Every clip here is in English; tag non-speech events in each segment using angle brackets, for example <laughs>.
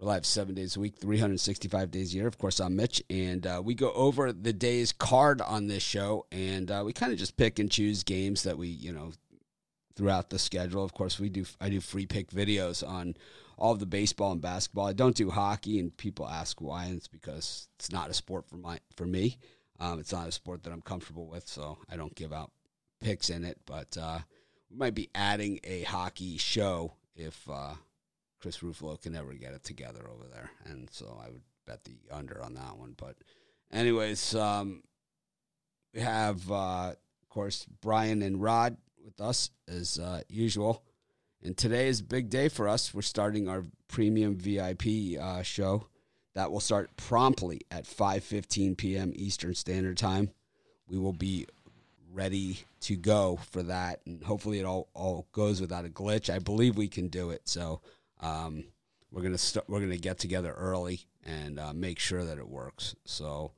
We're live seven days a week, 365 days a year. Of course, I'm Mitch, and uh, we go over the day's card on this show, and uh, we kind of just pick and choose games that we, you know, throughout the schedule. Of course, we do. I do free pick videos on all the baseball and basketball. I don't do hockey, and people ask why, and it's because it's not a sport for my for me. Um, it's not a sport that I'm comfortable with, so I don't give out picks in it. But uh, we might be adding a hockey show if uh, Chris Ruffalo can never get it together over there, and so I would bet the under on that one. But, anyways, um, we have uh, of course Brian and Rod with us as uh, usual, and today is a big day for us. We're starting our premium VIP uh, show that will start promptly at 5:15 p.m. Eastern Standard Time. We will be ready to go for that, and hopefully it all, all goes without a glitch. I believe we can do it. So um, we're gonna st- we're gonna get together early and uh, make sure that it works. So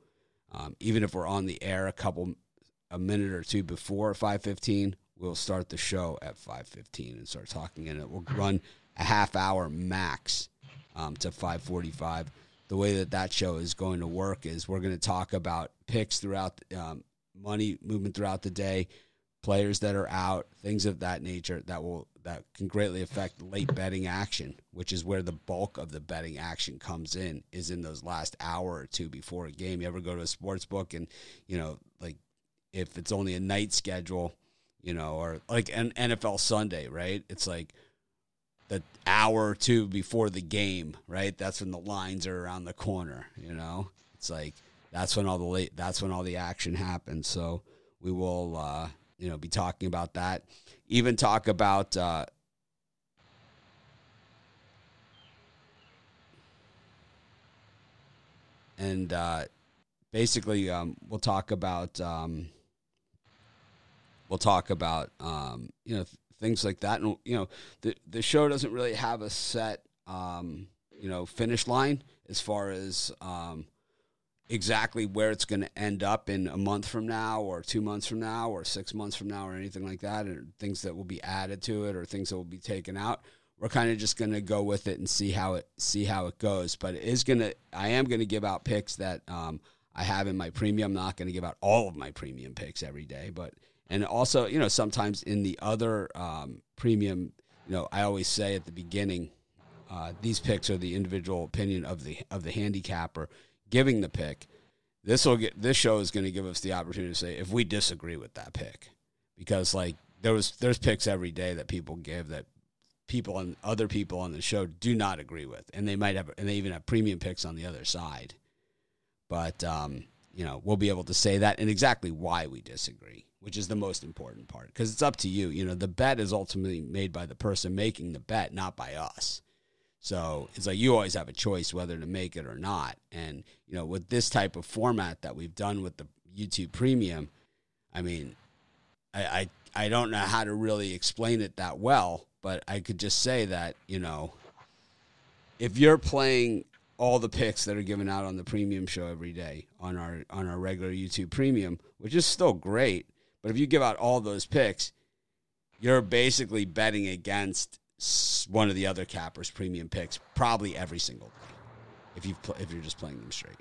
um, even if we're on the air a couple a minute or two before five fifteen, we'll start the show at five fifteen and start talking, and it will run a half hour max um, to five forty five. The way that that show is going to work is we're going to talk about picks throughout um, money movement throughout the day, players that are out, things of that nature that will that can greatly affect late betting action, which is where the bulk of the betting action comes in, is in those last hour or two before a game. You ever go to a sports book and, you know, like if it's only a night schedule, you know, or like an NFL Sunday, right? It's like the hour or two before the game, right? That's when the lines are around the corner, you know? It's like that's when all the late that's when all the action happens. So we will uh, you know be talking about that. Even talk about uh, and uh, basically um, we'll talk about um, we'll talk about um, you know th- things like that. And you know the the show doesn't really have a set um, you know finish line as far as um, exactly where it's going to end up in a month from now or two months from now or six months from now or anything like that or things that will be added to it or things that will be taken out we're kind of just going to go with it and see how it see how it goes. But it is going to i am going to give out picks that um, i have in my premium. I'm not going to give out all of my premium picks every day but and also you know sometimes in the other um, premium you know i always say at the beginning uh, these picks are the individual opinion of the of the handicapper giving the pick, this will get this show is going to give us the opportunity to say if we disagree with that pick, because like there was there's picks every day that people give that people and other people on the show do not agree with, and they might have and they even have premium picks on the other side, but um, you know we'll be able to say that and exactly why we disagree, which is the most important part because it's up to you. You know the bet is ultimately made by the person making the bet, not by us. So it's like you always have a choice whether to make it or not. And, you know, with this type of format that we've done with the YouTube Premium, I mean, I, I, I don't know how to really explain it that well, but I could just say that, you know, if you're playing all the picks that are given out on the premium show every day on our on our regular YouTube premium, which is still great, but if you give out all those picks, you're basically betting against one of the other cappers premium picks probably every single day if you if you're just playing them straight.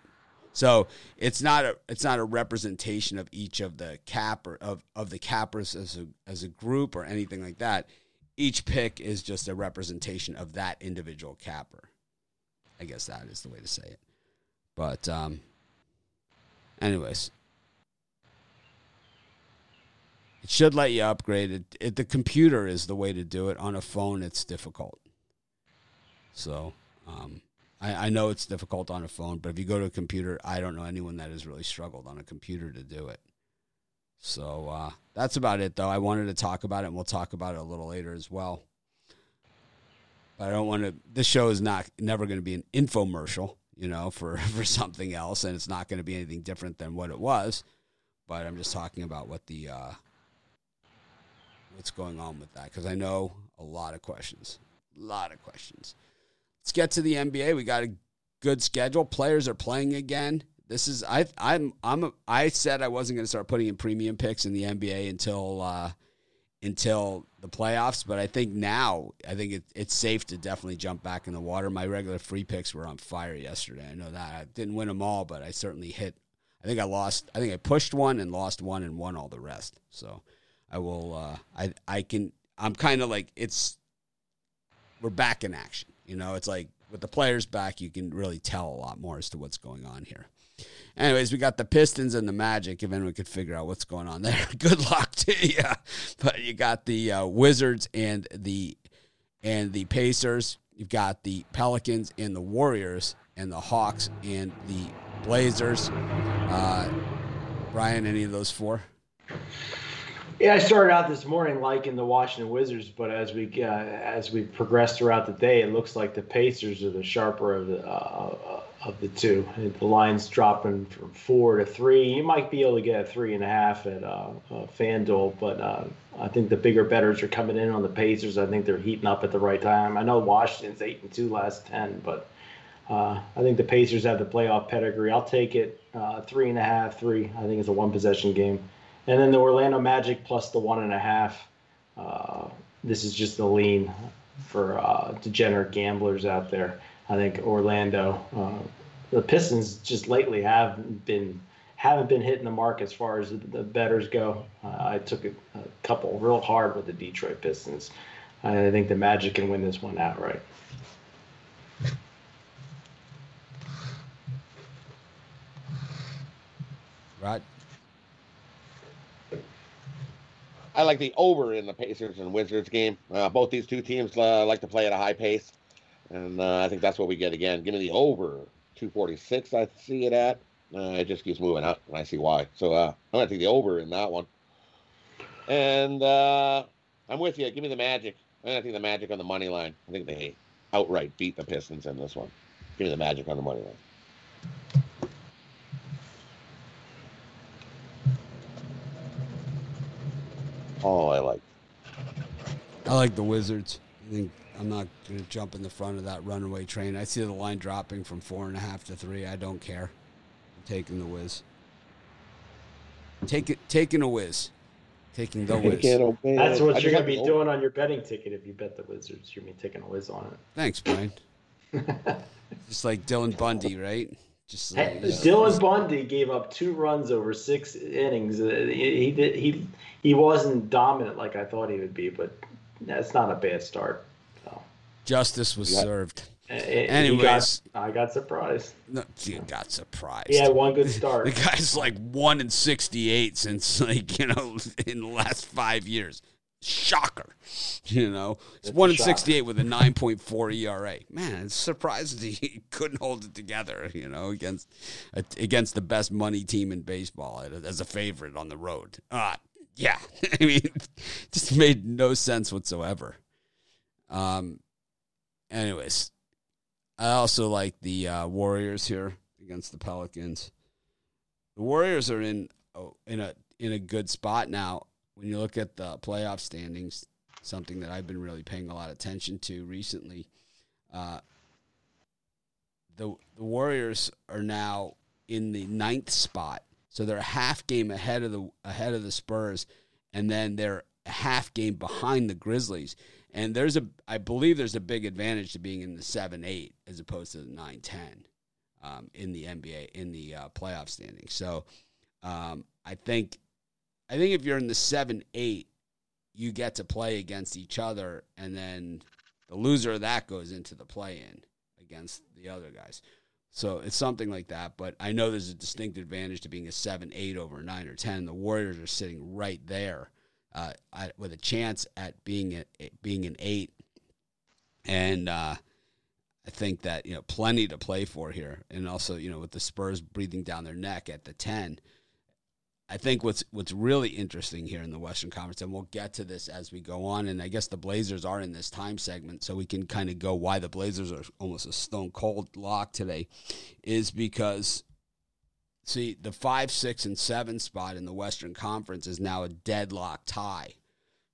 So it's not a it's not a representation of each of the capper of of the cappers as a as a group or anything like that. Each pick is just a representation of that individual capper. I guess that is the way to say it. But um anyways, it should let you upgrade it. it. The computer is the way to do it. On a phone, it's difficult. So um, I, I know it's difficult on a phone, but if you go to a computer, I don't know anyone that has really struggled on a computer to do it. So uh, that's about it, though. I wanted to talk about it, and we'll talk about it a little later as well. But I don't want to. This show is not never going to be an infomercial, you know, for <laughs> for something else, and it's not going to be anything different than what it was. But I'm just talking about what the uh, what's going on with that because I know a lot of questions. A lot of questions. Let's get to the NBA. We got a good schedule. Players are playing again. This is I I'm I'm a, I said I wasn't going to start putting in premium picks in the NBA until uh, until the playoffs. But I think now, I think it, it's safe to definitely jump back in the water. My regular free picks were on fire yesterday. I know that I didn't win them all, but I certainly hit. I think I lost. I think I pushed one and lost one and won all the rest. So I will. Uh, I I can. I'm kind of like it's. We're back in action. You know, it's like with the players back, you can really tell a lot more as to what's going on here. Anyways, we got the Pistons and the Magic. If anyone could figure out what's going on there, <laughs> good luck to you. But you got the uh, Wizards and the and the Pacers. You've got the Pelicans and the Warriors and the Hawks and the Blazers. Uh, Brian, any of those four? Yeah, I started out this morning liking the Washington Wizards, but as we uh, as we progress throughout the day, it looks like the Pacers are the sharper of the uh, of the two. The line's dropping from four to three. You might be able to get a three and a half at uh, uh, FanDuel, but uh, I think the bigger betters are coming in on the Pacers. I think they're heating up at the right time. I know Washington's eight and two last ten, but uh, I think the Pacers have the playoff pedigree. I'll take it three and a half, three. I think it's a one possession game, and then the Orlando Magic plus the one and a half. Uh, this is just the lean for degenerate gamblers out there. I think Orlando, uh, the Pistons just lately have been haven't been hitting the mark as far as the, the betters go. Uh, I took a, a, couple real hard with the Detroit Pistons. I think the Magic can win this one outright. Right. I like the over in the Pacers and Wizards game. Uh, both these two teams uh, like to play at a high pace. And uh, I think that's what we get again. Give me the over 246. I see it at. Uh, it just keeps moving up, and I see why. So uh, I'm to take the over in that one. And I'm with you. Give me the Magic. To take the Magic on the money line. I think they outright beat the Pistons in this one. Give me the Magic on the money line. Oh, I like. I like the Wizards. I think I'm not going to jump in the front of that runaway train. I see the line dropping from four and a half to three. I don't care. I'm taking the whiz. Take it, taking a whiz. Taking the whiz. That's what you're going to be doing on your betting ticket if you bet the Wizards. You're going to be taking a whiz on it. Thanks, Brian. <laughs> Just like Dylan Bundy, right? Just like, Dylan Bundy gave up two runs over six innings. Uh, he, he did he he wasn't dominant like I thought he would be, but that's not a bad start. Justice was served. Anyways, got, I got surprised. No, you got surprised. Yeah, one good start. <laughs> the guy's like one in sixty-eight since like you know <laughs> in the last five years. Shocker, <laughs> you know. It's, it's one in sixty-eight with a nine point four ERA. Man, it's surprising <laughs> he couldn't hold it together. You know, against against the best money team in baseball as a favorite on the road. Uh, yeah, <laughs> I mean, just made no sense whatsoever. Um, anyways, I also like the uh, Warriors here against the Pelicans. The Warriors are in oh, in a in a good spot now. When you look at the playoff standings, something that I've been really paying a lot of attention to recently. Uh, the the Warriors are now in the ninth spot, so they're a half game ahead of the ahead of the Spurs, and then they're a half game behind the Grizzlies. And there's a, I believe there's a big advantage to being in the seven eight as opposed to the nine ten um, in the NBA in the uh, playoff standing. So um, I think, I think if you're in the seven eight, you get to play against each other, and then the loser of that goes into the play in against the other guys. So it's something like that. But I know there's a distinct advantage to being a seven eight over nine or ten. The Warriors are sitting right there uh, with a chance at being a, being an eight, and uh, I think that you know plenty to play for here, and also you know with the Spurs breathing down their neck at the ten. I think what's what's really interesting here in the Western Conference, and we'll get to this as we go on, and I guess the Blazers are in this time segment, so we can kind of go why the Blazers are almost a stone cold lock today, is because See, the five, six, and seven spot in the Western Conference is now a deadlock tie.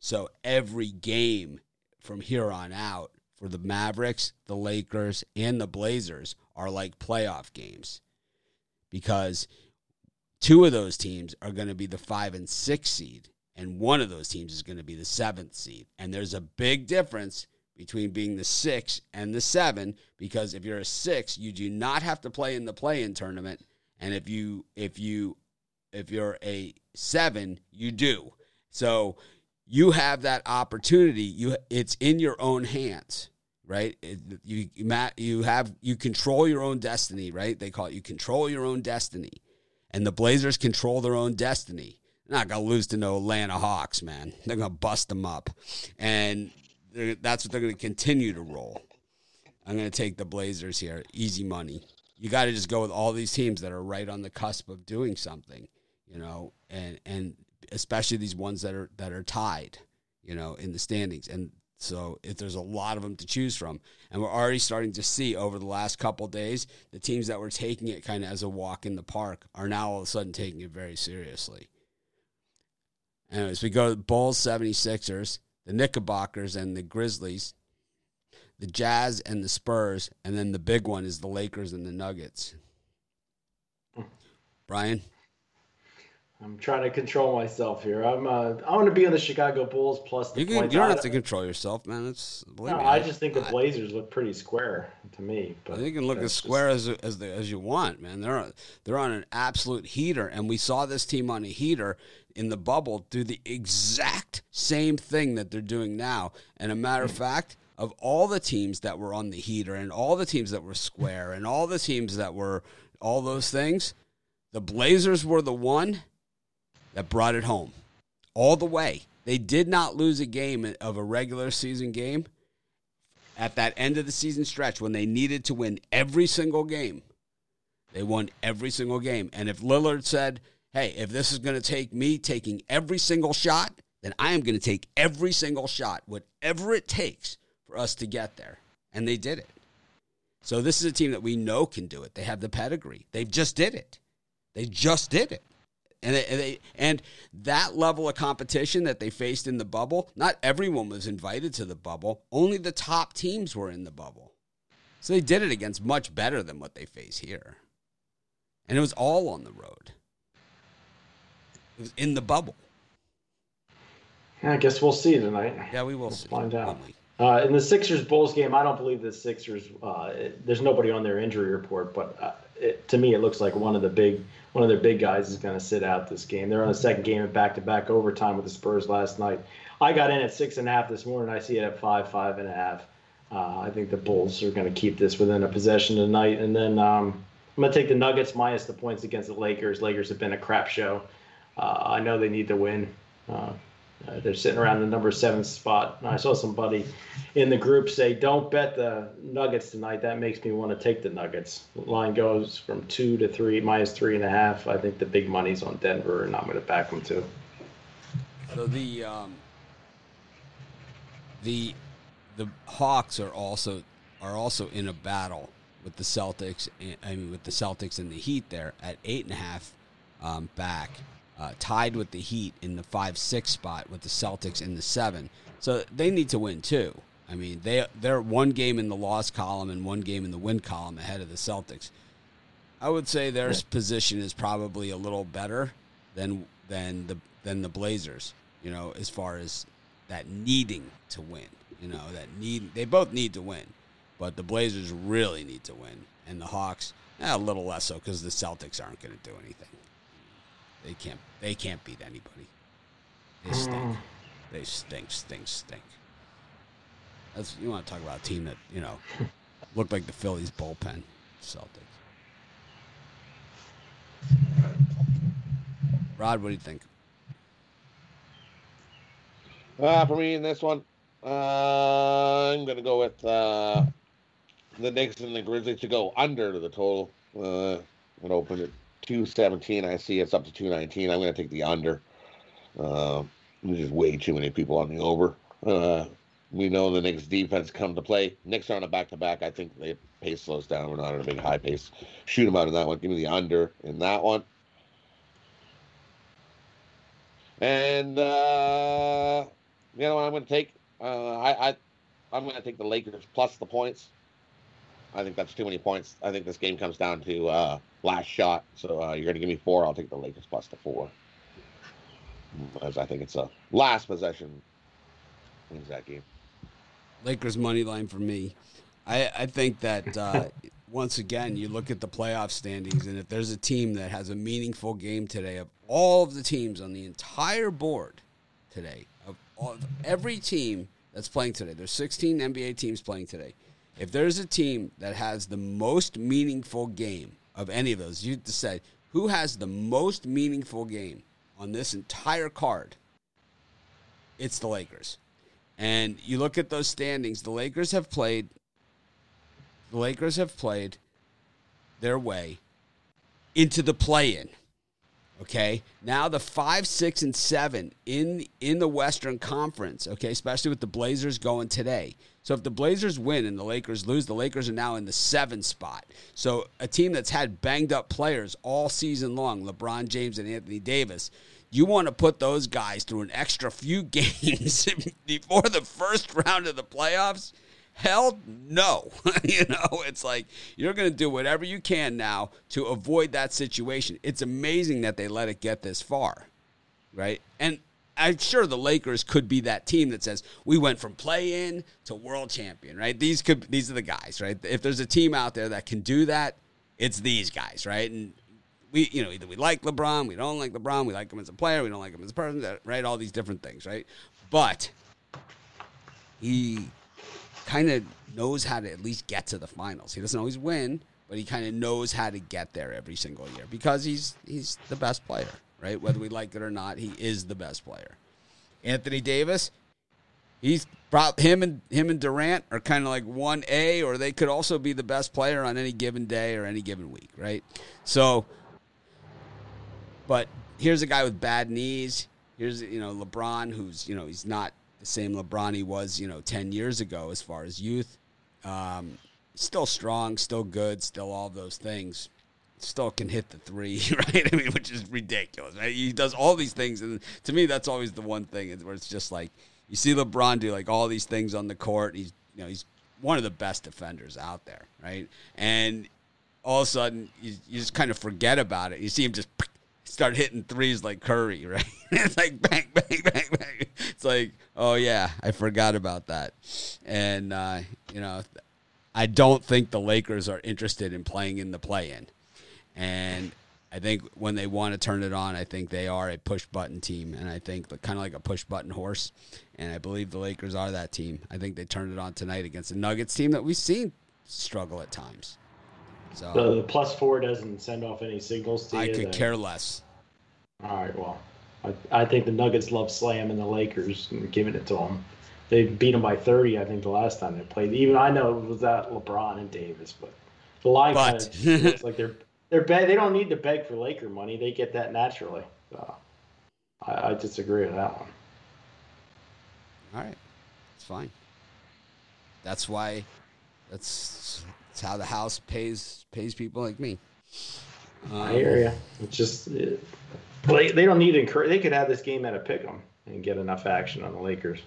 So every game from here on out for the Mavericks, the Lakers, and the Blazers are like playoff games because two of those teams are going to be the five and six seed, and one of those teams is going to be the seventh seed. And there's a big difference between being the six and the seven because if you're a six, you do not have to play in the play-in tournament, and if you if you if you're a seven, you do. So you have that opportunity. You it's in your own hands, right? You you have you control your own destiny, right? They call it you control your own destiny, and the Blazers control their own destiny. They're not gonna lose to no Atlanta Hawks, man. They're gonna bust them up, and that's what they're gonna continue to roll. I'm gonna take the Blazers here, easy money. You got to just go with all these teams that are right on the cusp of doing something, you know, and and especially these ones that are that are tied, you know, in the standings. And so if there's a lot of them to choose from, and we're already starting to see over the last couple days, the teams that were taking it kind of as a walk in the park are now all of a sudden taking it very seriously. Anyways, we go to the Bulls, 76ers, the Knickerbockers, and the Grizzlies, the Jazz and the Spurs, and then the big one is the Lakers and the Nuggets. Brian? I'm trying to control myself here. I'm uh, I want to be on the Chicago Bulls plus the you, can, you don't have to control yourself, man. It's no, me, I, I just think the Blazers look pretty square to me. But you can look as square just... as as, the, as you want, man. They're they're on an absolute heater, and we saw this team on a heater in the bubble do the exact same thing that they're doing now. And a matter of fact, of all the teams that were on the heater, and all the teams that were square, and all the teams that were all those things, the Blazers were the one that brought it home all the way. They did not lose a game of a regular season game at that end of the season stretch when they needed to win every single game. They won every single game. And if Lillard said, hey, if this is going to take me taking every single shot, then I am going to take every single shot, whatever it takes for us to get there. And they did it. So this is a team that we know can do it. They have the pedigree. They just did it. They just did it and they, and, they, and that level of competition that they faced in the bubble, not everyone was invited to the bubble. Only the top teams were in the bubble, so they did it against much better than what they face here, and it was all on the road. It was in the bubble. Yeah, I guess we'll see tonight. Yeah, we will we'll find out. Uh, in the Sixers Bulls game, I don't believe the Sixers. Uh, it, there's nobody on their injury report, but uh, it, to me, it looks like one of the big one of their big guys is going to sit out this game. They're on a second game of back-to-back overtime with the Spurs last night. I got in at six and a half this morning. I see it at five, five and a half. Uh, I think the Bulls are going to keep this within a possession tonight, and then um, I'm going to take the Nuggets minus the points against the Lakers. Lakers have been a crap show. Uh, I know they need to win. Uh, uh, they're sitting around the number seven spot. I saw somebody in the group say, "Don't bet the Nuggets tonight." That makes me want to take the Nuggets. Line goes from two to three, minus three and a half. I think the big money's on Denver, and I'm going to back them too. So the um, the the Hawks are also are also in a battle with the Celtics. I mean, with the Celtics and the Heat there at eight and a half um, back uh, tied with the Heat in the five six spot with the Celtics in the seven. So they need to win too. I mean, they they're one game in the loss column and one game in the win column ahead of the Celtics. I would say their position is probably a little better than than the than the Blazers. You know, as far as that needing to win. You know, that need they both need to win, but the Blazers really need to win, and the Hawks eh, a little less so because the Celtics aren't going to do anything. They can't. They can't beat anybody. They stink. Mm. They stink, stink, stink. That's you want to talk about a team that you know <laughs> looked like the Phillies bullpen. Celtics. Rod, what do you think? Uh, for me in this one, uh, I'm going to go with uh, the Knicks and the Grizzlies to go under to the total. Uh, and open it 217. I see it's up to 219. I'm going to take the under. Uh, there's just way too many people on the over. Uh, we know the Knicks defense come to play. Knicks are on a back to back. I think the pace slows down. We're not on a big high pace. Shoot them out in that one. Give me the under in that one. And uh, you know what I'm going to take? Uh, I, I I'm going to take the Lakers plus the points. I think that's too many points. I think this game comes down to uh, last shot. So uh, you're going to give me four. I'll take the Lakers plus the four. as I think it's a last possession wins that game. Lakers money line for me. I, I think that uh, <laughs> once again you look at the playoff standings, and if there's a team that has a meaningful game today, of all of the teams on the entire board today, of all, every team that's playing today, there's 16 NBA teams playing today. If there's a team that has the most meaningful game of any of those, you decide who has the most meaningful game on this entire card. It's the Lakers. And you look at those standings, the Lakers have played the Lakers have played their way into the play-in. Okay, now the five, six, and seven in in the Western Conference. Okay, especially with the Blazers going today. So if the Blazers win and the Lakers lose, the Lakers are now in the seven spot. So a team that's had banged up players all season long, LeBron James and Anthony Davis, you want to put those guys through an extra few <laughs> games before the first round of the playoffs? Hell no. <laughs> you know, it's like you're going to do whatever you can now to avoid that situation. It's amazing that they let it get this far, right? And I'm sure the Lakers could be that team that says we went from play in to world champion, right? These could these are the guys, right? If there's a team out there that can do that, it's these guys, right? And we, you know, either we like LeBron, we don't like LeBron, we like him as a player, we don't like him as a person, right? All these different things, right? But he kind of knows how to at least get to the finals. He doesn't always win, but he kind of knows how to get there every single year because he's he's the best player, right? Whether we like it or not, he is the best player. Anthony Davis, he's brought him and him and Durant are kind of like one A, or they could also be the best player on any given day or any given week, right? So, but here's a guy with bad knees. Here's you know LeBron, who's you know he's not the same LeBron he was, you know, 10 years ago as far as youth. Um, still strong, still good, still all those things. Still can hit the three, <laughs> right? I mean, which is ridiculous. Right? He does all these things, and to me, that's always the one thing where it's just like you see LeBron do like all these things on the court. He's you know he's one of the best defenders out there, right? And all of a sudden, you, you just kind of forget about it. You see him just start hitting threes like Curry, <laughs> right? it's like bang, bang, bang, bang. It's like, oh yeah, I forgot about that. And uh, you know, I don't think the Lakers are interested in playing in the play-in. And I think when they want to turn it on, I think they are a push button team, and I think kind of like a push button horse. And I believe the Lakers are that team. I think they turned it on tonight against the Nuggets team that we've seen struggle at times. So the, the plus four doesn't send off any signals to I you. I could that... care less. All right, well, I, I think the Nuggets love slamming the Lakers and giving it to them. They beat them by 30, I think, the last time they played. Even I know it was that LeBron and Davis, but the line kind of looks like they're they're be- they don't need to beg for Laker money. They get that naturally. So I, I disagree with that one. All right, it's fine. That's why. That's, that's how the house pays pays people like me. Um, I hear you. It's just it, they, they don't need to encourage. They could have this game at a pick 'em and get enough action on the Lakers.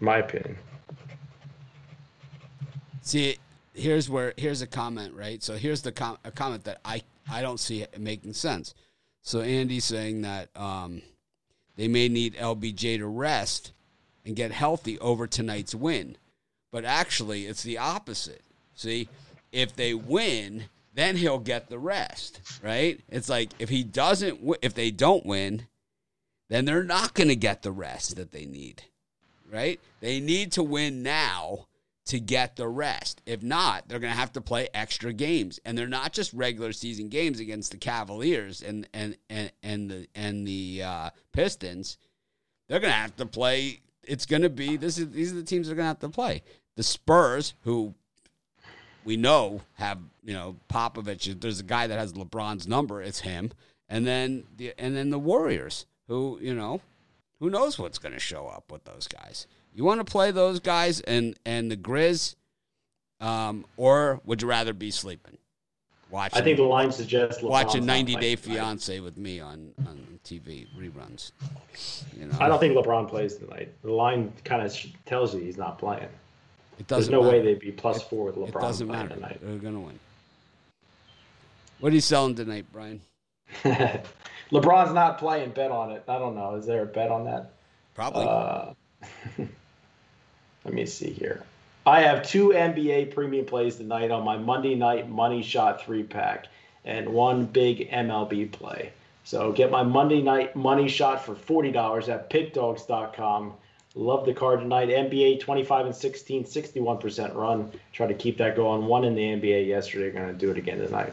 My opinion. See, here's where here's a comment, right? So here's the com- a comment that I I don't see making sense. So Andy's saying that um, they may need LBJ to rest and get healthy over tonight's win, but actually it's the opposite. See, if they win, then he'll get the rest, right? It's like if he doesn't, if they don't win, then they're not going to get the rest that they need, right? They need to win now to get the rest. If not, they're going to have to play extra games, and they're not just regular season games against the Cavaliers and and and and the and the uh, Pistons. They're going to have to play. It's going to be this is these are the teams they're going to have to play. The Spurs, who we know have you know Popovich. There's a guy that has LeBron's number. It's him. And then the and then the Warriors, who you know, who knows what's going to show up with those guys. You want to play those guys and and the Grizz, um, or would you rather be sleeping? Watching, I think the line suggests LeBron's watching 90 Day Fiance with me on, on TV reruns. You know, I don't think LeBron plays tonight. The line kind of tells you he's not playing. It doesn't. There's no matter. way they'd be plus it, four with LeBron. It doesn't matter. Tonight. They're gonna win. What are you selling tonight, Brian? <laughs> LeBron's not playing. Bet on it. I don't know. Is there a bet on that? Probably. Uh, <laughs> let me see here. I have two NBA premium plays tonight on my Monday night money shot three pack and one big MLB play. So get my Monday night money shot for $40 at pickdogs.com. Love the card tonight. NBA 25 and 16, 61% run. Try to keep that going. One in the NBA yesterday. Going to do it again tonight.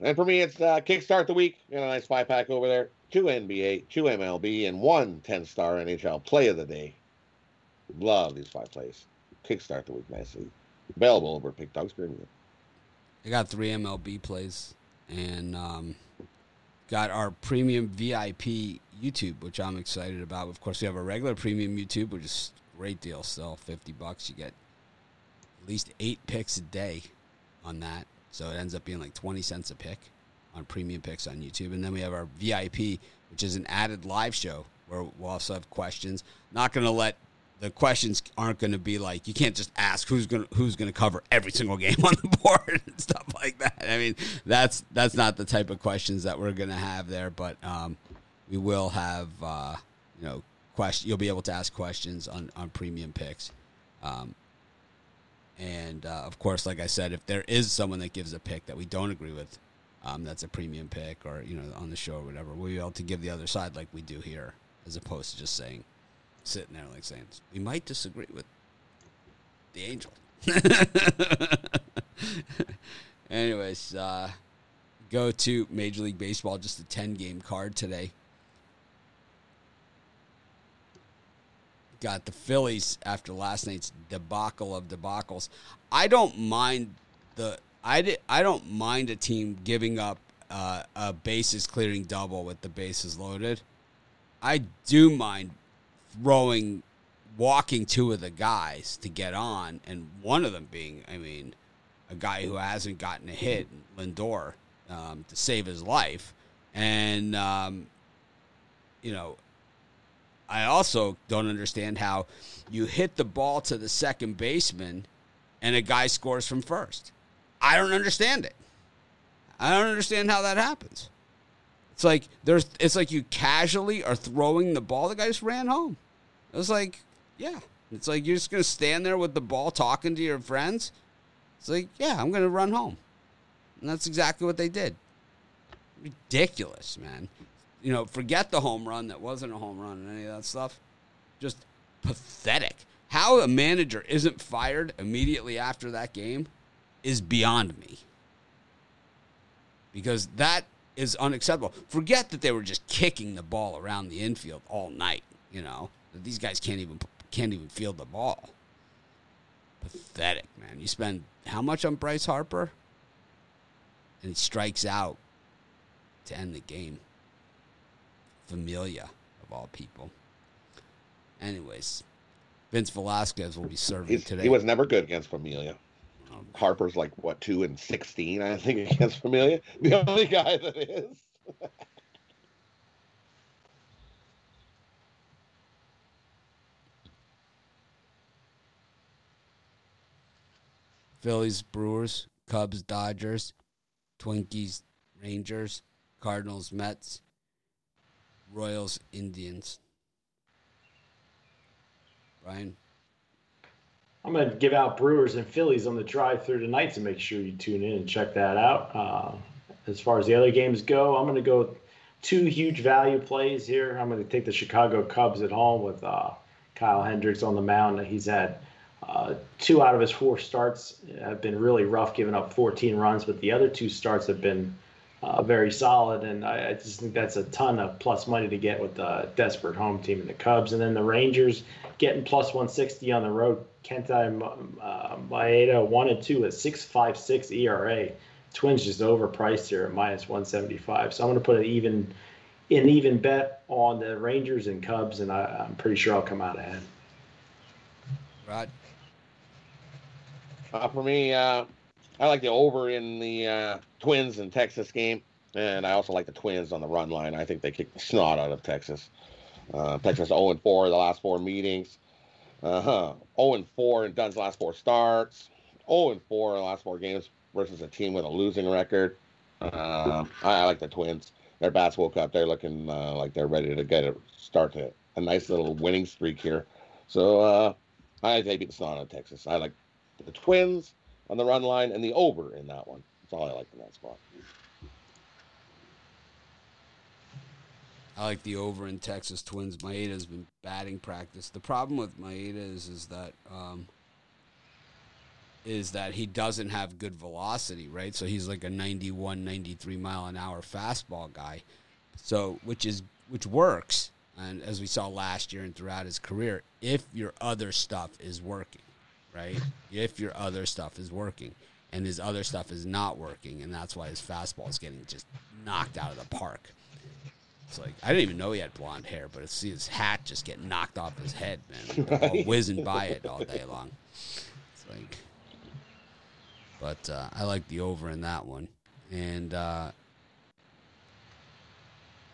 And for me, it's uh, kickstart the week. You know, nice five pack over there. Two NBA, two MLB, and one 10 star NHL play of the day. Love these five plays. Kickstart the week nicely. Available over Pick Dogs Premium. I got three MLB plays and um, got our premium VIP YouTube, which I'm excited about. Of course, we have a regular premium YouTube, which is a great deal still. 50 bucks. You get at least eight picks a day on that. So it ends up being like 20 cents a pick on premium picks on YouTube. And then we have our VIP, which is an added live show where we'll also have questions. Not going to let the questions aren't going to be like you can't just ask who's going to who's going to cover every single game <laughs> on the board and stuff like that. I mean, that's that's not the type of questions that we're going to have there, but um, we will have uh, you know question. You'll be able to ask questions on on premium picks. Um, and uh, of course, like I said, if there is someone that gives a pick that we don't agree with, um, that's a premium pick or you know on the show or whatever, we'll be able to give the other side like we do here, as opposed to just saying, sitting there like saying we might disagree with the angel. <laughs> Anyways, uh, go to Major League Baseball, just a ten game card today. Got the Phillies after last night's debacle of debacles. I don't mind the I I don't mind a team giving up uh, a bases clearing double with the bases loaded. I do mind throwing walking two of the guys to get on, and one of them being, I mean, a guy who hasn't gotten a hit, Lindor, um, to save his life, and um, you know I also don't understand how you hit the ball to the second baseman and a guy scores from first. I don't understand it. I don't understand how that happens. It's like there's it's like you casually are throwing the ball. The guy just ran home. It was like, yeah. It's like you're just gonna stand there with the ball talking to your friends. It's like, yeah, I'm gonna run home. And that's exactly what they did. Ridiculous, man you know, forget the home run that wasn't a home run and any of that stuff. Just pathetic. How a manager isn't fired immediately after that game is beyond me. Because that is unacceptable. Forget that they were just kicking the ball around the infield all night, you know. These guys can't even can't even field the ball. Pathetic, man. You spend how much on Bryce Harper? And he strikes out to end the game. Familia, of all people. Anyways, Vince Velasquez will be serving He's, today. He was never good against Familia. Um, Harper's like what two and sixteen, I think, <laughs> against Familia. The only guy that is. <laughs> Phillies, Brewers, Cubs, Dodgers, Twinkies, Rangers, Cardinals, Mets, Royals, Indians. Brian? I'm going to give out Brewers and Phillies on the drive through tonight to make sure you tune in and check that out. Uh, as far as the other games go, I'm going to go two huge value plays here. I'm going to take the Chicago Cubs at home with uh, Kyle Hendricks on the mound. He's had uh, two out of his four starts have been really rough, giving up 14 runs, but the other two starts have been uh, very solid. And I, I, just think that's a ton of plus money to get with the desperate home team and the Cubs. And then the Rangers getting plus 160 on the road. Kenta uh, Maeda one and two at 6.56 ERA. Twins just overpriced here at minus 175. So I'm going to put an even an even bet on the Rangers and Cubs, and I, I'm pretty sure I'll come out ahead. Right. Uh, for me, uh, I like the over in the uh, Twins and Texas game, and I also like the Twins on the run line. I think they kicked the snot out of Texas. Uh, Texas 0 and 4 the last four meetings. Uh huh. 0 and 4 in Dunn's last four starts. 0 and 4 in the last four games versus a team with a losing record. Uh, I, like the Twins. Their bats woke up. They're looking uh, like they're ready to get a start to a nice little winning streak here. So uh, I they beat the Son of Texas. I like the Twins on the run line and the over in that one. That's all I like in that spot. I like the over in Texas Twins. Maeda's been batting practice. The problem with Maeda is is that um, is that he doesn't have good velocity, right? So he's like a 91, 93 mile an hour fastball guy. So which is which works, and as we saw last year and throughout his career, if your other stuff is working, right? If your other stuff is working, and his other stuff is not working, and that's why his fastball is getting just knocked out of the park. It's like I didn't even know he had blonde hair, but I see his hat just get knocked off his head, man, <laughs> right. whizzing by it all day long. It's like, but uh, I like the over in that one, and uh,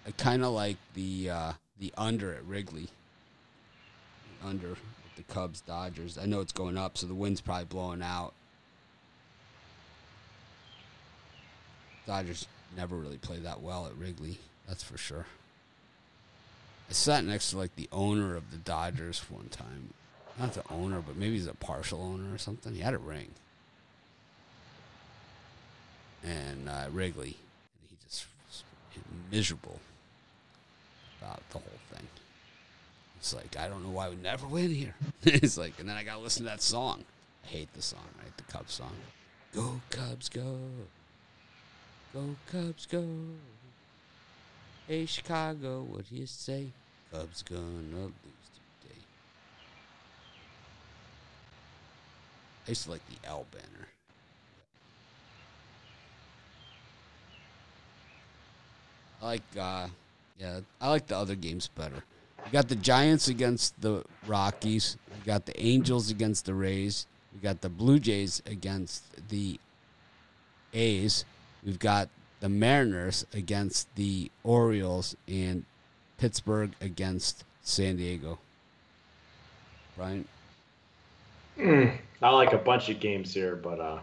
I kind of like the uh, the under at Wrigley. Under the Cubs Dodgers. I know it's going up, so the wind's probably blowing out. Dodgers never really play that well at Wrigley. That's for sure. I sat next to like the owner of the Dodgers one time. Not the owner, but maybe he's a partial owner or something. He had a ring. And uh, Wrigley, he just was miserable about the whole thing. It's like, I don't know why we never win here. <laughs> it's like, and then I got to listen to that song. I hate the song, right? The Cubs song. Go, Cubs, go. Go, Cubs, go. Hey, Chicago, what do you say? Cubs gonna lose today. I used to like the L banner. I like, uh, yeah, I like the other games better. We got the Giants against the Rockies. We got the Angels against the Rays. We got the Blue Jays against the A's. We've got the Mariners against the Orioles and Pittsburgh against San Diego. Brian? Mm, I like a bunch of games here, but uh,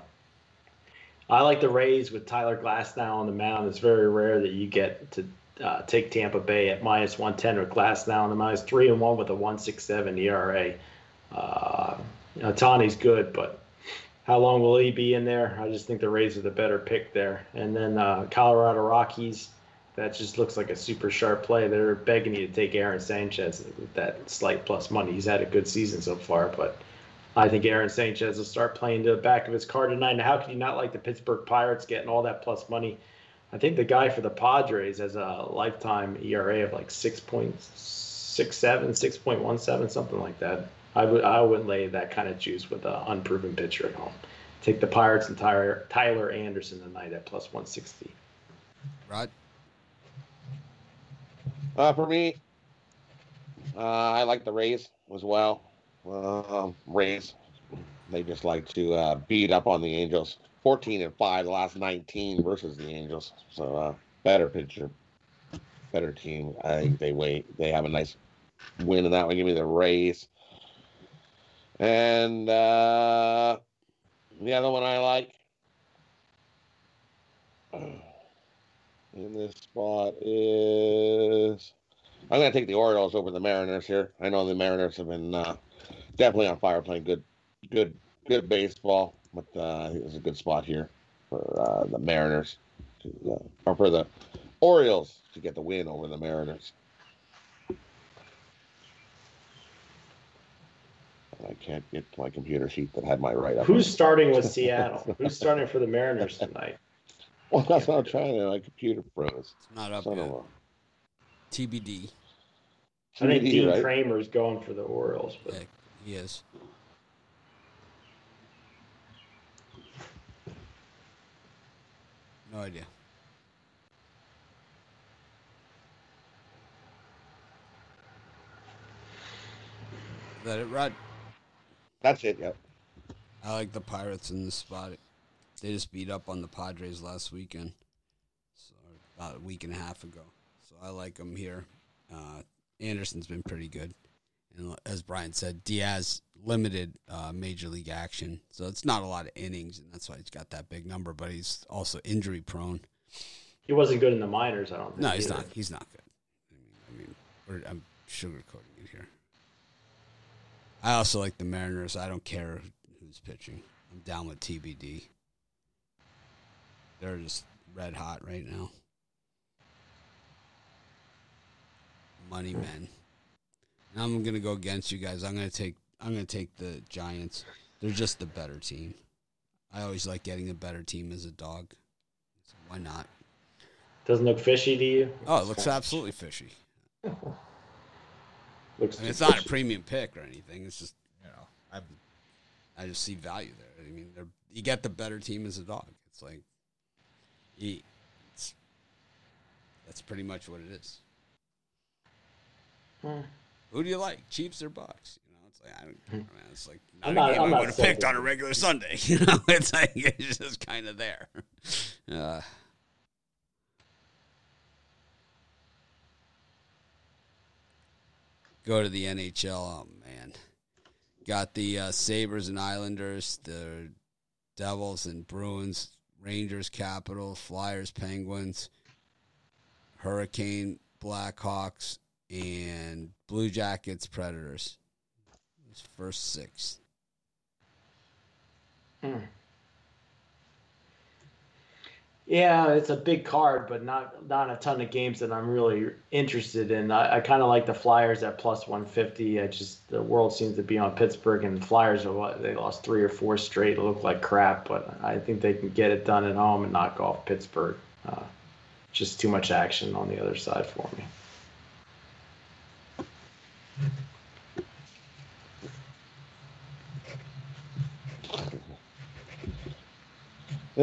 I like the Rays with Tyler Glasnow on the mound. It's very rare that you get to uh, take Tampa Bay at minus 110 with Glasnow on the mound. 3 and 1 with a 167 ERA. Uh, Tawny's good, but how long will he be in there? I just think the Rays are the better pick there. And then uh, Colorado Rockies, that just looks like a super sharp play. They're begging you to take Aaron Sanchez with that slight plus money. He's had a good season so far, but I think Aaron Sanchez will start playing to the back of his car tonight. Now, how can you not like the Pittsburgh Pirates getting all that plus money? I think the guy for the Padres has a lifetime ERA of like 6.67, 6.17, something like that. I would I wouldn't lay that kind of juice with an unproven pitcher at home. Take the Pirates and Tyler, Tyler Anderson tonight at plus 160. Rod? Uh, for me, uh, I like the Rays as well. Uh, Rays, they just like to uh, beat up on the Angels. 14 and 5 the last 19 versus the Angels. So, uh, better pitcher, better team. I think they wait. They have a nice win in that one. Give me the Rays. And uh, the other one I like <clears throat> in this spot is I'm going to take the Orioles over the Mariners here. I know the Mariners have been uh, definitely on fire, playing good, good, good baseball. But uh, it's a good spot here for uh, the Mariners, to, uh, or for the Orioles to get the win over the Mariners. I can't get to my computer sheet that had my write up. Who's starting with Seattle? Who's starting for the Mariners tonight? <laughs> Well, that's what I'm trying to. My computer froze. It's not up Son yet. TBD. I think Dean right? Kremer's going for the Orioles. But... Yeah, he is. No idea. Is that it, Rod? That's it. Yep. I like the Pirates in this spot. They just beat up on the Padres last weekend, so about a week and a half ago. So I like them here. Uh, Anderson's been pretty good, And as Brian said, Diaz limited uh, major league action, so it's not a lot of innings, and that's why he's got that big number. But he's also injury prone. He wasn't good in the minors. I don't think. No, he's either. not. He's not good. I mean, I mean, we're- I'm sugarcoating it here. I also like the Mariners. I don't care who's pitching. I'm down with TBD. They're just red hot right now. Money men. And I'm gonna go against you guys. I'm gonna take. I'm gonna take the Giants. They're just the better team. I always like getting a better team as a dog. So why not? Doesn't look fishy to you? Oh, it looks absolutely fishy. <laughs> Looks I mean, it's not a premium pick or anything. It's just you know, I I just see value there. I mean, they're, you get the better team as a dog. It's like, you, it's, that's pretty much what it is. Hmm. Who do you like, Chiefs or Bucks? You know, it's like I don't. I mean, it's like not I'm a not- game I'm I would have picked on a regular Sunday. <laughs> You know, it's like it's just kind of there. Uh, go to the NHL. Oh man, got the uh, Sabres and Islanders, the Devils and Bruins, Rangers, Capital, Flyers, Penguins, Hurricane, Blackhawks, and Blue Jackets, Predators. Those First six. Hmm. Yeah, it's a big card, but not not a ton of games that I'm really interested in. I, I kind of like the Flyers at plus 150. I just the world seems to be on Pittsburgh, and the Flyers are what they lost three or four straight. It looked like crap, but I think they can get it done at home and knock off Pittsburgh. Uh, just too much action on the other side for me. Uh,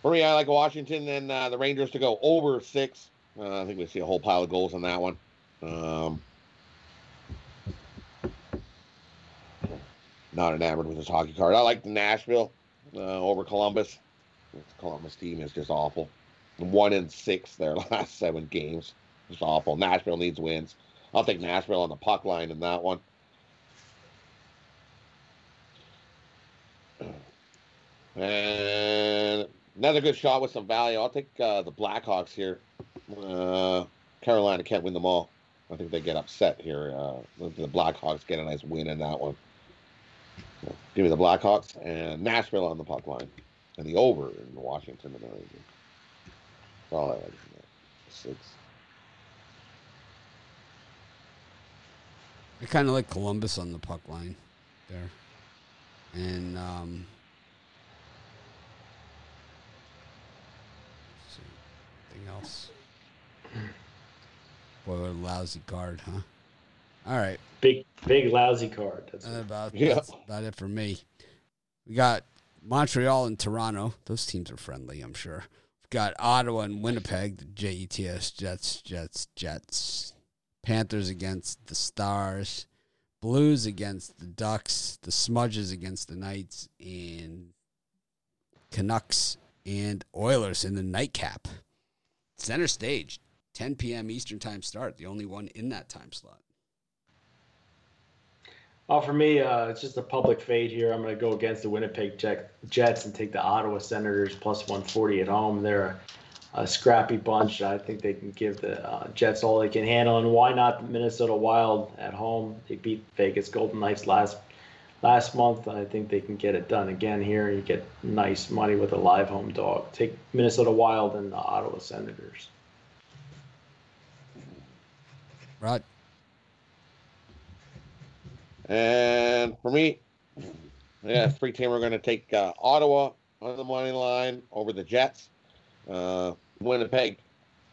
for me, I like Washington and uh, the Rangers to go over six. Uh, I think we see a whole pile of goals on that one. Um, not enamored with this hockey card. I like the Nashville uh, over Columbus. This Columbus team is just awful. One in six their <laughs> last seven games. Just awful. Nashville needs wins. I'll take Nashville on the puck line in that one. And another good shot with some value. I'll take uh, the Blackhawks here. Uh, Carolina can't win them all. I think they get upset here. Uh, the Blackhawks get a nice win in that one. Give me the Blackhawks and Nashville on the puck line, and the over in Washington and Rangers. That's all I like. Six. I kind of like Columbus on the puck line there. And um let's see, anything else? Boy, what a lousy card, huh? All right. Big big lousy card. That's That about <laughs> Yeah. that's about it for me. We got Montreal and Toronto. Those teams are friendly, I'm sure. We've got Ottawa and Winnipeg, the Jets, Jets, Jets, Jets. Panthers against the Stars. Blues against the Ducks. The Smudges against the Knights. And Canucks and Oilers in the nightcap. Center stage, 10 p.m. Eastern time start. The only one in that time slot. Well, for me, uh, it's just a public fade here. I'm going to go against the Winnipeg Jets and take the Ottawa Senators plus 140 at home. They're a, a scrappy bunch. I think they can give the uh, Jets all they can handle. And why not the Minnesota Wild at home? They beat Vegas Golden Knights last last month. and I think they can get it done again here. You get nice money with a live home dog. Take Minnesota Wild and the Ottawa Senators. Right. And for me, yeah, free team. We're going to take uh, Ottawa on the money line over the Jets. Uh, Winnipeg.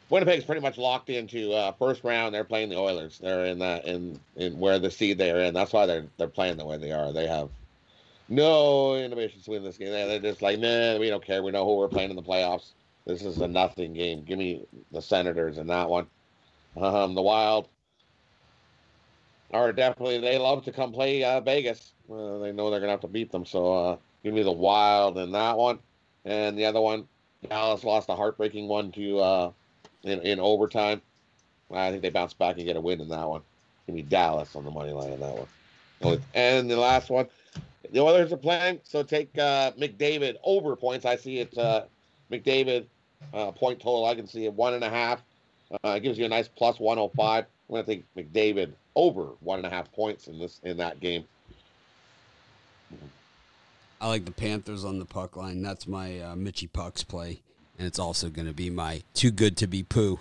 Winnipeg's pretty much locked into uh, first round. They're playing the Oilers. They're in that in in where the seed they are in. That's why they're they're playing the way they are. They have no inhibitions to win this game. They- They're just like, man, we don't care. We know who we're playing in the playoffs. This is a nothing game. Give me the Senators in that one. Um, the Wild are definitely they love to come play uh, Vegas. Uh, they know they're gonna have to beat them, so uh, give me the Wild in that one, and the other one, Dallas lost a heartbreaking one to uh, in in overtime. I think they bounce back and get a win in that one. Give me Dallas on the money line in that one. And the last one, the Oilers are playing, so take uh, McDavid over points. I see it. Uh, McDavid uh, point total. I can see it one and a half. Uh, it gives you a nice plus 105. I'm going to take McDavid over one and a half points in this in that game. I like the Panthers on the puck line. That's my uh, Mitchy Pucks play, and it's also going to be my too good to be poo.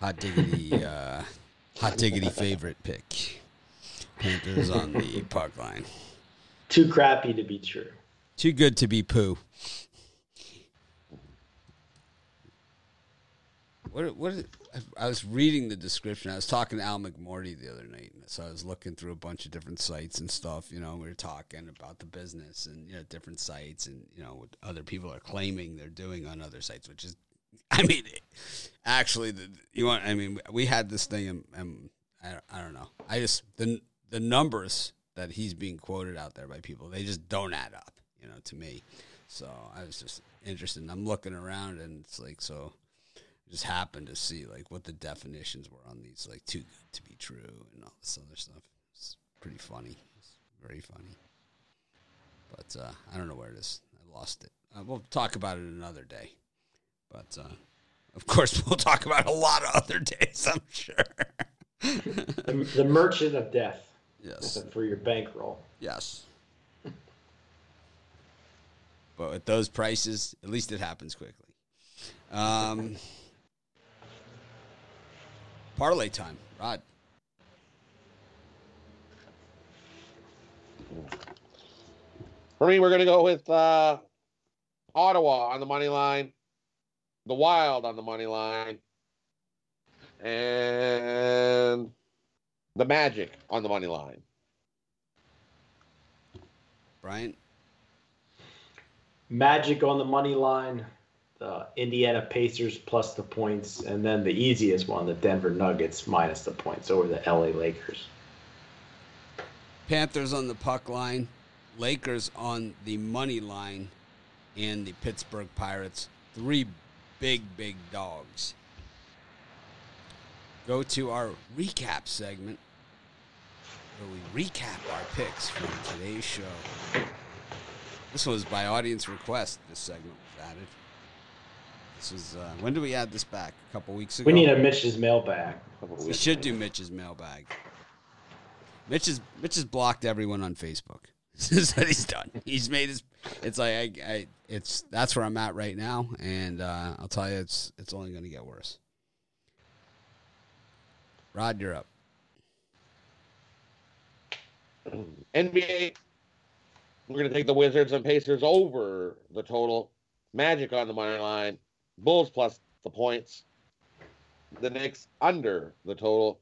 Hot diggity, <laughs> uh, hot diggity favorite pick. Panthers on the puck line. Too crappy to be true. Too good to be poo. What? What? Is, I was reading the description. I was talking to Al McMorty the other night, so I was looking through a bunch of different sites and stuff. You know, we were talking about the business and you know different sites and you know what other people are claiming they're doing on other sites, which is, <laughs> I mean, actually, the, you want. I mean, we had this thing, and, and I, I don't know. I just the the numbers that he's being quoted out there by people, they just don't add up. You know, to me. So I was just interested. I'm looking around, and it's like so just happened to see like what the definitions were on these like too good to be true and all this other stuff. It's pretty funny. It's very funny. But uh, I don't know where it is. I lost it. Uh, we'll talk about it another day. But uh, of course, <laughs> we'll talk about a lot of other days. I'm sure. the, the merchant of death. Yes. For your bankroll. Yes. but at those prices, at least it happens quickly. Um, Parlay time, Rod. For me, we're going to go with uh, Ottawa on the money line, the Wild on the money line, and the Magic on the money line. Brian? Magic on the money line, the Indiana Pacers plus the points, and then the easiest one, the Denver Nuggets minus the points over the LA Lakers. Panthers on the puck line, Lakers on the money line, and the Pittsburgh Pirates. Three big, big dogs. Go to our recap segment where we recap our picks from today's show. This was by audience request, this segment was added. This was uh, when did we add this back? A couple weeks ago. We need a Mitch's mailbag. We should do Mitch's mailbag. Mitch is Mitch has blocked everyone on Facebook. <laughs> this is what he's done. He's made his. It's like I, I it's that's where I'm at right now, and uh, I'll tell you, it's it's only going to get worse. Rod, you're up. NBA. We're going to take the Wizards and Pacers over the total. Magic on the money line. Bulls plus the points. The Knicks under the total.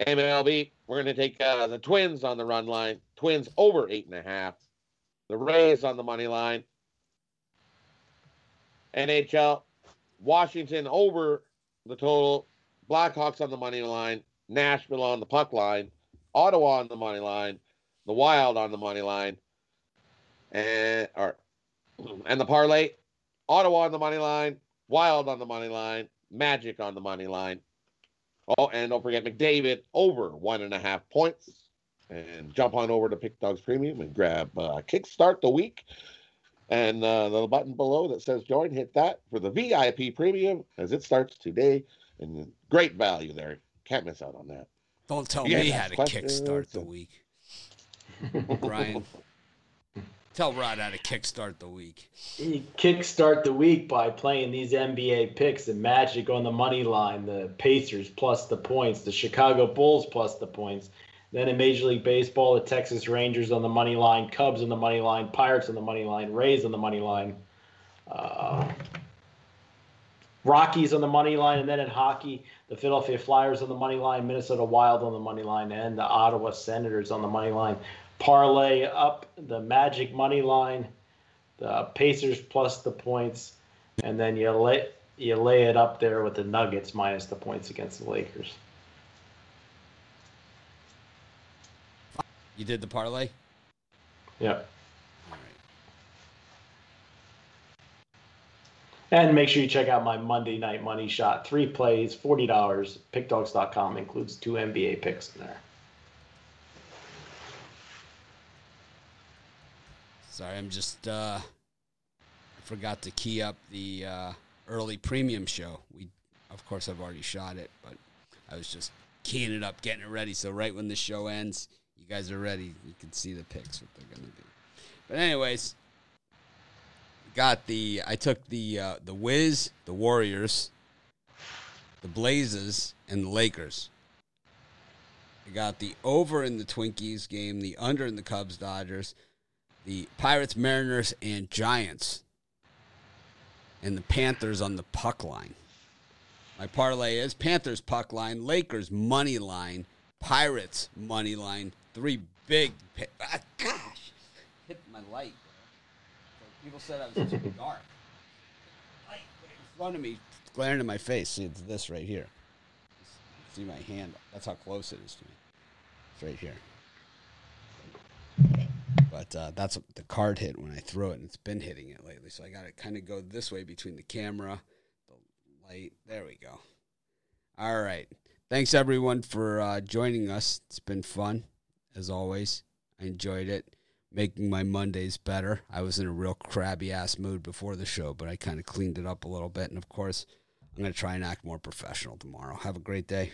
MLB, we're going to take uh, the Twins on the run line. Twins over eight and a half. The Rays on the money line. NHL, Washington over the total. Blackhawks on the money line. Nashville on the puck line. Ottawa on the money line. The Wild on the money line. And or and the parlay Ottawa on the money line, Wild on the money line, Magic on the money line. Oh, and don't forget McDavid over one and a half points. And jump on over to PickDawgz Premium and grab uh, Kickstart the Week. And uh, the button below that says join, hit that for the VIP Premium as it starts today. And great value there. Can't miss out on that. Don't tell me how to kickstart the week. Brian. <laughs> Tell Rod how to kickstart the week. Kickstart the week by playing these NBA picks: the Magic on the money line, the Pacers plus the points, the Chicago Bulls plus the points. Then in Major League Baseball, the Texas Rangers on the money line, Cubs on the money line, Pirates on the money line, Rays on the money line, uh, Rockies on the money line, and then in hockey, the Philadelphia Flyers on the money line, Minnesota Wild on the money line, and the Ottawa Senators on the money line parlay up the Magic money line, the Pacers plus the points, and then you lay you lay it up there with the Nuggets minus the points against the Lakers. You did the parlay. Yep. All And make sure you check out my Monday night money shot. Three plays, forty dollars. Pickdawgz.com includes two NBA picks in there. Sorry, I'm just uh forgot to key up the uh early premium show. We of course I've already shot it, but I was just keying it up, getting it ready. So right when the show ends, you guys are ready. You can see the picks what they're gonna be. But anyways, got the I took the uh, the Wiz, the Warriors, the Blazers, and the Lakers. I got the over in the Twinkies game, the under in the Cubs Dodgers, the Pirates, Mariners, and Giants, and the Panthers on the puck line. My parlay is Panthers puck line, Lakers money line, Pirates money line. Three big. Pa- <laughs> ah, gosh, hit my light. People said I was too <laughs> dark. Light in front of me, glaring in my face. See, it's this right here. See my hand? That's how close it is to me. It's right here. But uh, that's the card hit when I throw it, and it's been hitting it lately. So I got to kind of go this way between the camera, the light. There we go. All right. Thanks everyone for uh, joining us. It's been fun, as always. I enjoyed it, making my Mondays better. I was in a real crabby ass mood before the show, but I kind of cleaned it up a little bit. And of course, I'm going to try and act more professional tomorrow. Have a great day.